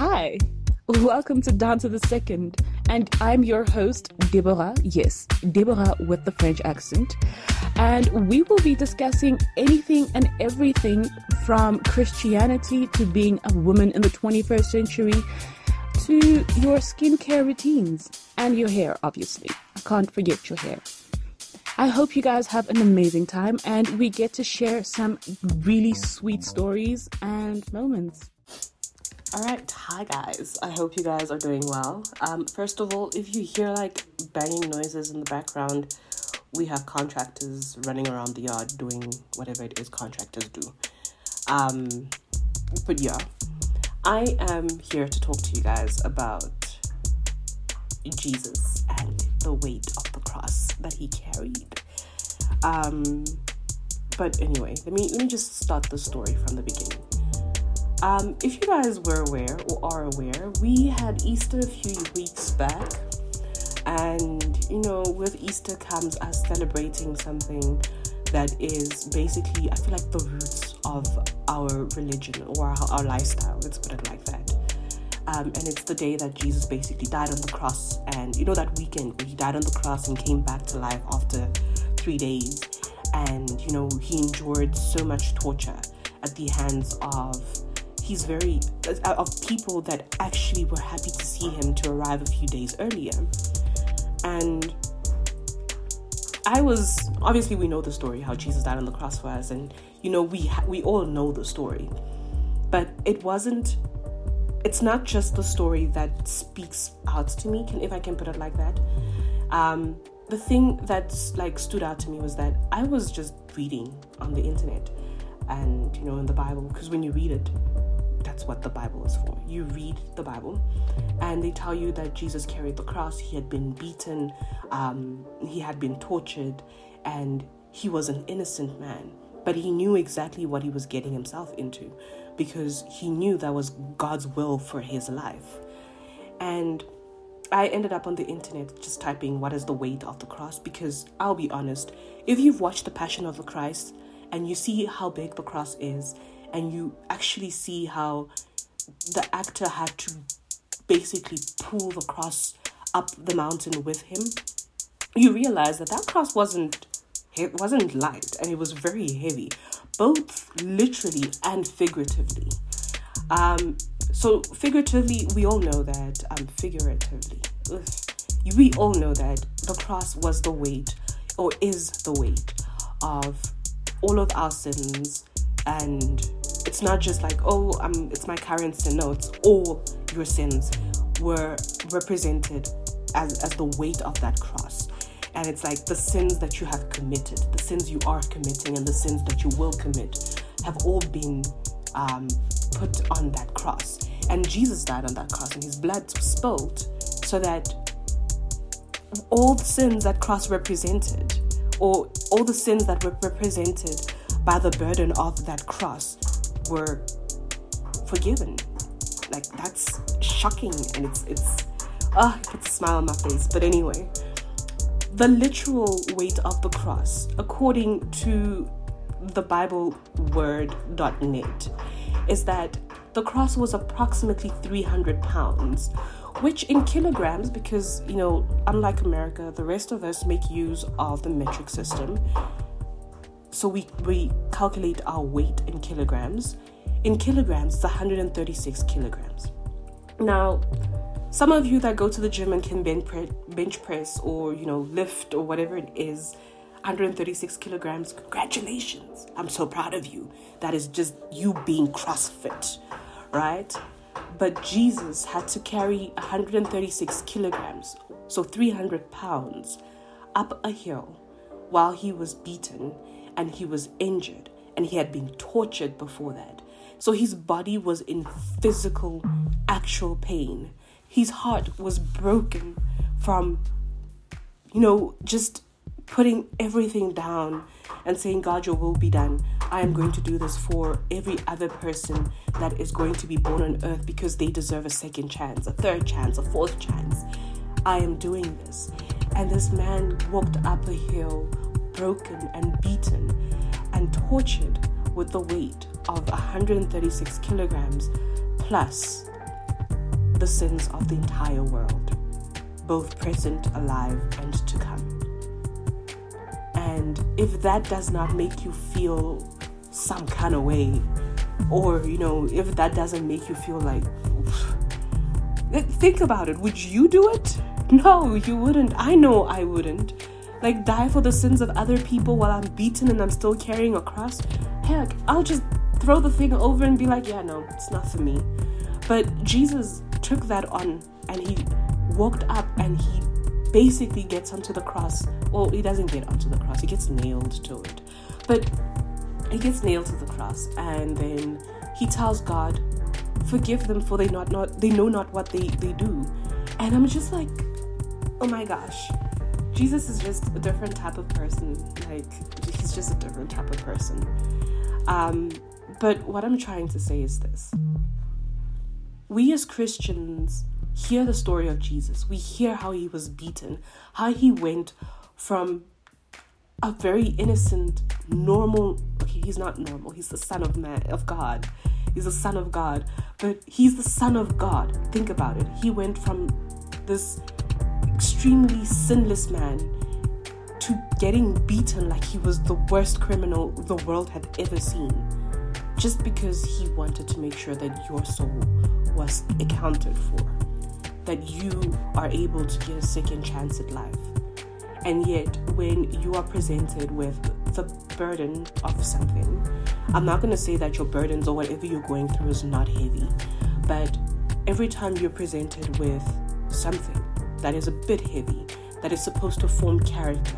Hi, welcome to Down to the Second, and I'm your host, Deborah. Yes, Deborah with the French accent. And we will be discussing anything and everything from Christianity to being a woman in the 21st century to your skincare routines and your hair, obviously. I can't forget your hair. I hope you guys have an amazing time and we get to share some really sweet stories and moments. All right, hi guys. I hope you guys are doing well. Um, first of all, if you hear like banging noises in the background, we have contractors running around the yard doing whatever it is contractors do. Um, but yeah, I am here to talk to you guys about Jesus and the weight of the cross that he carried. Um, but anyway, let me let me just start the story from the beginning. Um, if you guys were aware or are aware, we had Easter a few weeks back, and you know, with Easter comes us celebrating something that is basically, I feel like, the roots of our religion or our, our lifestyle. Let's put it like that. Um, and it's the day that Jesus basically died on the cross. And you know, that weekend where he died on the cross and came back to life after three days. And you know, he endured so much torture at the hands of he's very of people that actually were happy to see him to arrive a few days earlier. And i was obviously we know the story how jesus died on the cross for us and you know we ha- we all know the story. But it wasn't it's not just the story that speaks out to me can, if i can put it like that. Um, the thing that's like stood out to me was that i was just reading on the internet and you know in the bible because when you read it that's what the bible is for. You read the bible and they tell you that jesus carried the cross. He had been beaten. Um, he had been tortured and he was an innocent man. But he knew exactly what he was getting himself into because he knew that was god's will for his life. And I ended up on the internet just typing what is the weight of the cross? Because I'll be honest, if you've watched The Passion of the Christ and you see how big the cross is, and you actually see how the actor had to basically pull the cross up the mountain with him, you realize that that cross wasn't it wasn't light and it was very heavy, both literally and figuratively. Um, so figuratively, we all know that. Um, figuratively, ugh, we all know that the cross was the weight, or is the weight, of all of our sins, and it's not just like oh, um, it's my current sin. No, it's all your sins were represented as as the weight of that cross. And it's like the sins that you have committed, the sins you are committing, and the sins that you will commit have all been um, put on that cross. And Jesus died on that cross, and his blood spilled so that all the sins that cross represented, or all the sins that were represented by the burden of that cross, were forgiven. Like that's shocking, and it's it's ah, oh, it puts a smile on my face. But anyway, the literal weight of the cross, according to the Bible word.net, is that the cross was approximately 300 pounds, which in kilograms, because, you know, unlike America, the rest of us make use of the metric system. So we, we calculate our weight in kilograms. In kilograms, it's 136 kilograms. Now, some of you that go to the gym and can bench press or, you know, lift or whatever it is, 136 kilograms. Congratulations. I'm so proud of you. That is just you being CrossFit, right? But Jesus had to carry 136 kilograms, so 300 pounds, up a hill while he was beaten and he was injured and he had been tortured before that. So his body was in physical, actual pain. His heart was broken from, you know, just putting everything down and saying, God, your will be done. I am going to do this for every other person that is going to be born on earth because they deserve a second chance, a third chance, a fourth chance. I am doing this. And this man walked up a hill, broken and beaten and tortured with the weight of 136 kilograms plus the sins of the entire world, both present, alive, and to come. And if that does not make you feel some kind of way, or you know, if that doesn't make you feel like, think about it. Would you do it? No, you wouldn't. I know I wouldn't. Like, die for the sins of other people while I'm beaten and I'm still carrying a cross? Heck, I'll just throw the thing over and be like, yeah, no, it's not for me. But Jesus took that on and he walked up and he basically gets onto the cross. Well, he doesn't get onto the cross, he gets nailed to it. But he gets nailed to the cross and then he tells God, Forgive them for they not not they know not what they, they do. And I'm just like, oh my gosh. Jesus is just a different type of person. Like he's just a different type of person. Um, but what I'm trying to say is this. We as Christians hear the story of Jesus. We hear how he was beaten, how he went from a very innocent, normal. Okay, he's not normal. He's the son of man, of God. He's the son of God, but he's the son of God. Think about it. He went from this extremely sinless man to getting beaten like he was the worst criminal the world had ever seen, just because he wanted to make sure that your soul was accounted for, that you are able to get a second chance at life. And yet, when you are presented with the burden of something, I'm not going to say that your burdens or whatever you're going through is not heavy, but every time you're presented with something that is a bit heavy, that is supposed to form character,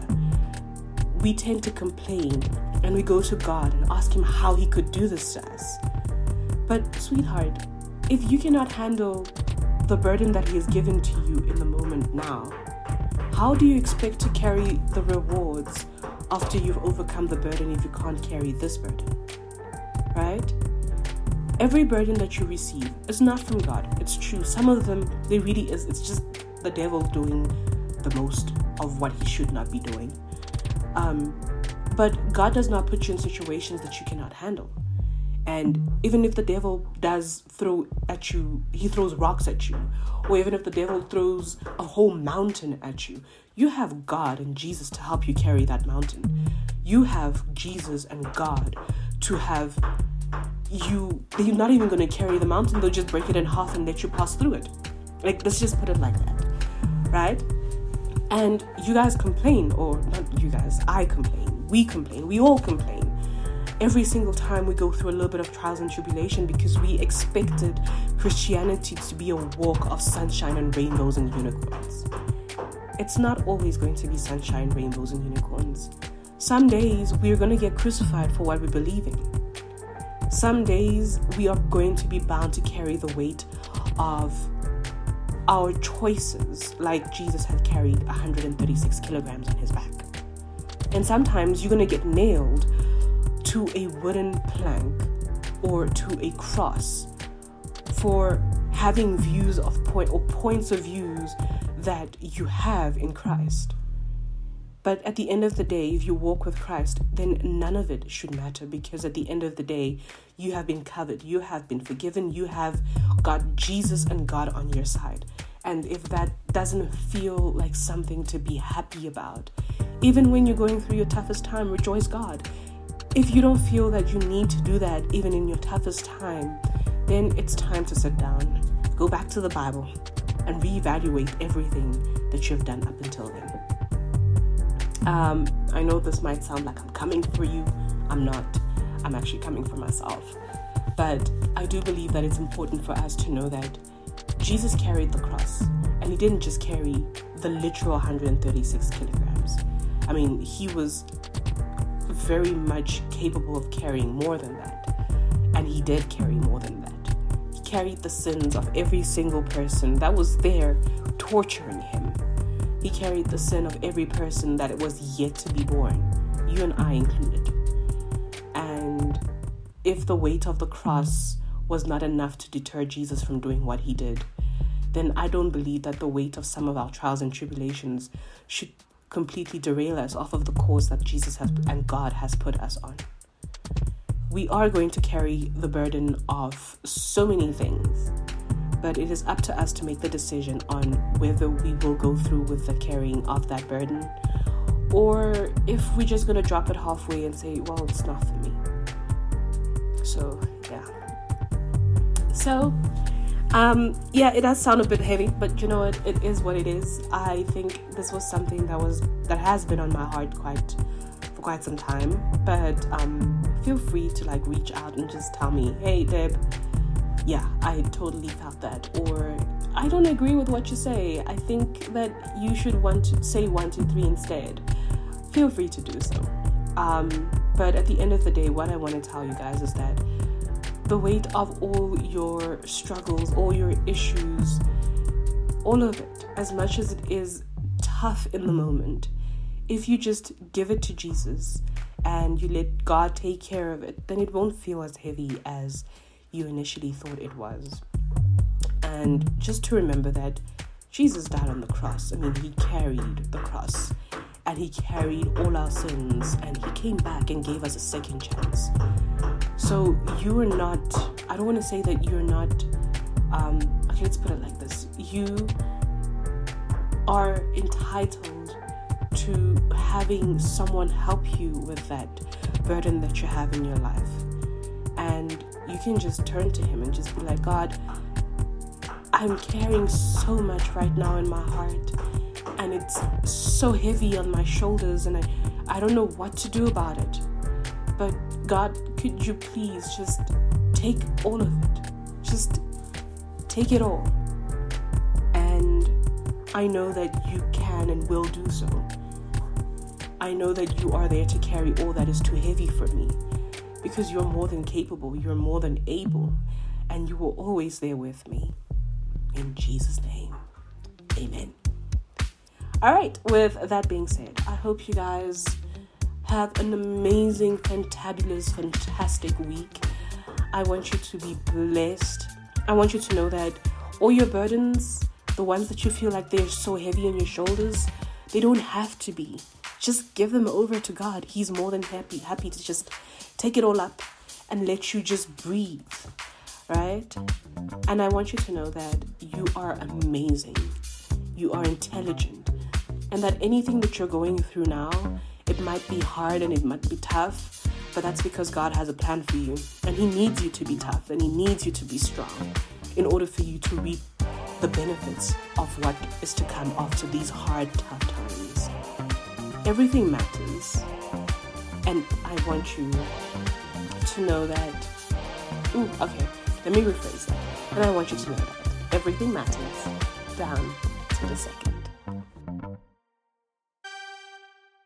we tend to complain and we go to God and ask Him how He could do this to us. But, sweetheart, if you cannot handle the burden that He has given to you in the moment now, how do you expect to carry the rewards after you've overcome the burden if you can't carry this burden? Right? Every burden that you receive is not from God. It's true. Some of them, they really is. It's just the devil doing the most of what he should not be doing. Um, but God does not put you in situations that you cannot handle. And even if the devil does throw at you, he throws rocks at you, or even if the devil throws a whole mountain at you, you have God and Jesus to help you carry that mountain. You have Jesus and God to have you, they're not even going to carry the mountain, they'll just break it in half and let you pass through it. Like, let's just put it like that, right? And you guys complain, or not you guys, I complain, we complain, we all complain every single time we go through a little bit of trials and tribulation because we expected Christianity to be a walk of sunshine and rainbows and unicorns. It's not always going to be sunshine, rainbows, and unicorns. Some days we are going to get crucified for what we believe in. Some days we are going to be bound to carry the weight of our choices, like Jesus had carried 136 kilograms on his back. And sometimes you're going to get nailed to a wooden plank or to a cross for having views of point or points of views that you have in Christ. But at the end of the day, if you walk with Christ, then none of it should matter because at the end of the day, you have been covered, you have been forgiven, you have got Jesus and God on your side. And if that doesn't feel like something to be happy about, even when you're going through your toughest time, rejoice God. If you don't feel that you need to do that even in your toughest time, then it's time to sit down, go back to the Bible, and reevaluate everything that you've done up until then. Um, I know this might sound like I'm coming for you. I'm not. I'm actually coming for myself. But I do believe that it's important for us to know that Jesus carried the cross, and he didn't just carry the literal 136 kilograms. I mean, he was very much capable of carrying more than that. And he did carry more than that. He carried the sins of every single person that was there torturing him. He carried the sin of every person that was yet to be born, you and I included. And if the weight of the cross was not enough to deter Jesus from doing what he did, then I don't believe that the weight of some of our trials and tribulations should completely derail us off of the course that Jesus has and God has put us on. We are going to carry the burden of so many things, but it is up to us to make the decision on whether we will go through with the carrying of that burden or if we're just going to drop it halfway and say, well, it's not for me. So, yeah. So, um, yeah, it does sound a bit heavy, but you know what? It is what it is. I think this was something that was that has been on my heart quite for quite some time. But um, feel free to like reach out and just tell me, hey, Deb, yeah, I totally felt that, or I don't agree with what you say. I think that you should want to say one, two, three instead. Feel free to do so. Um, but at the end of the day, what I want to tell you guys is that the weight of all your struggles, all your issues, all of it, as much as it is tough in the moment, if you just give it to Jesus and you let God take care of it, then it won't feel as heavy as you initially thought it was. And just to remember that Jesus died on the cross. I mean, he carried the cross and he carried all our sins and he came back and gave us a second chance. So you are not, I don't want to say that you're not, um, okay, let's put it like this. You are entitled to having someone help you with that burden that you have in your life. And you can just turn to Him and just be like, God, I'm carrying so much right now in my heart, and it's so heavy on my shoulders, and I, I don't know what to do about it. But God, could you please just take all of it? Just take it all. And I know that you can and will do so. I know that you are there to carry all that is too heavy for me because you're more than capable, you're more than able, and you were always there with me. In Jesus' name, amen. All right, with that being said, I hope you guys have an amazing, fantabulous, fantastic week. I want you to be blessed. I want you to know that all your burdens, the ones that you feel like they're so heavy on your shoulders, they don't have to be. Just give them over to God. He's more than happy, happy to just take it all up and let you just breathe, right? And I want you to know that you are amazing, you are intelligent, and that anything that you're going through now, it might be hard and it might be tough, but that's because God has a plan for you, and He needs you to be tough and He needs you to be strong in order for you to reap the benefits of what is to come after these hard, tough times. Everything matters, and I want you to know that. Ooh, okay, let me rephrase that. And I want you to know that everything matters down to the second.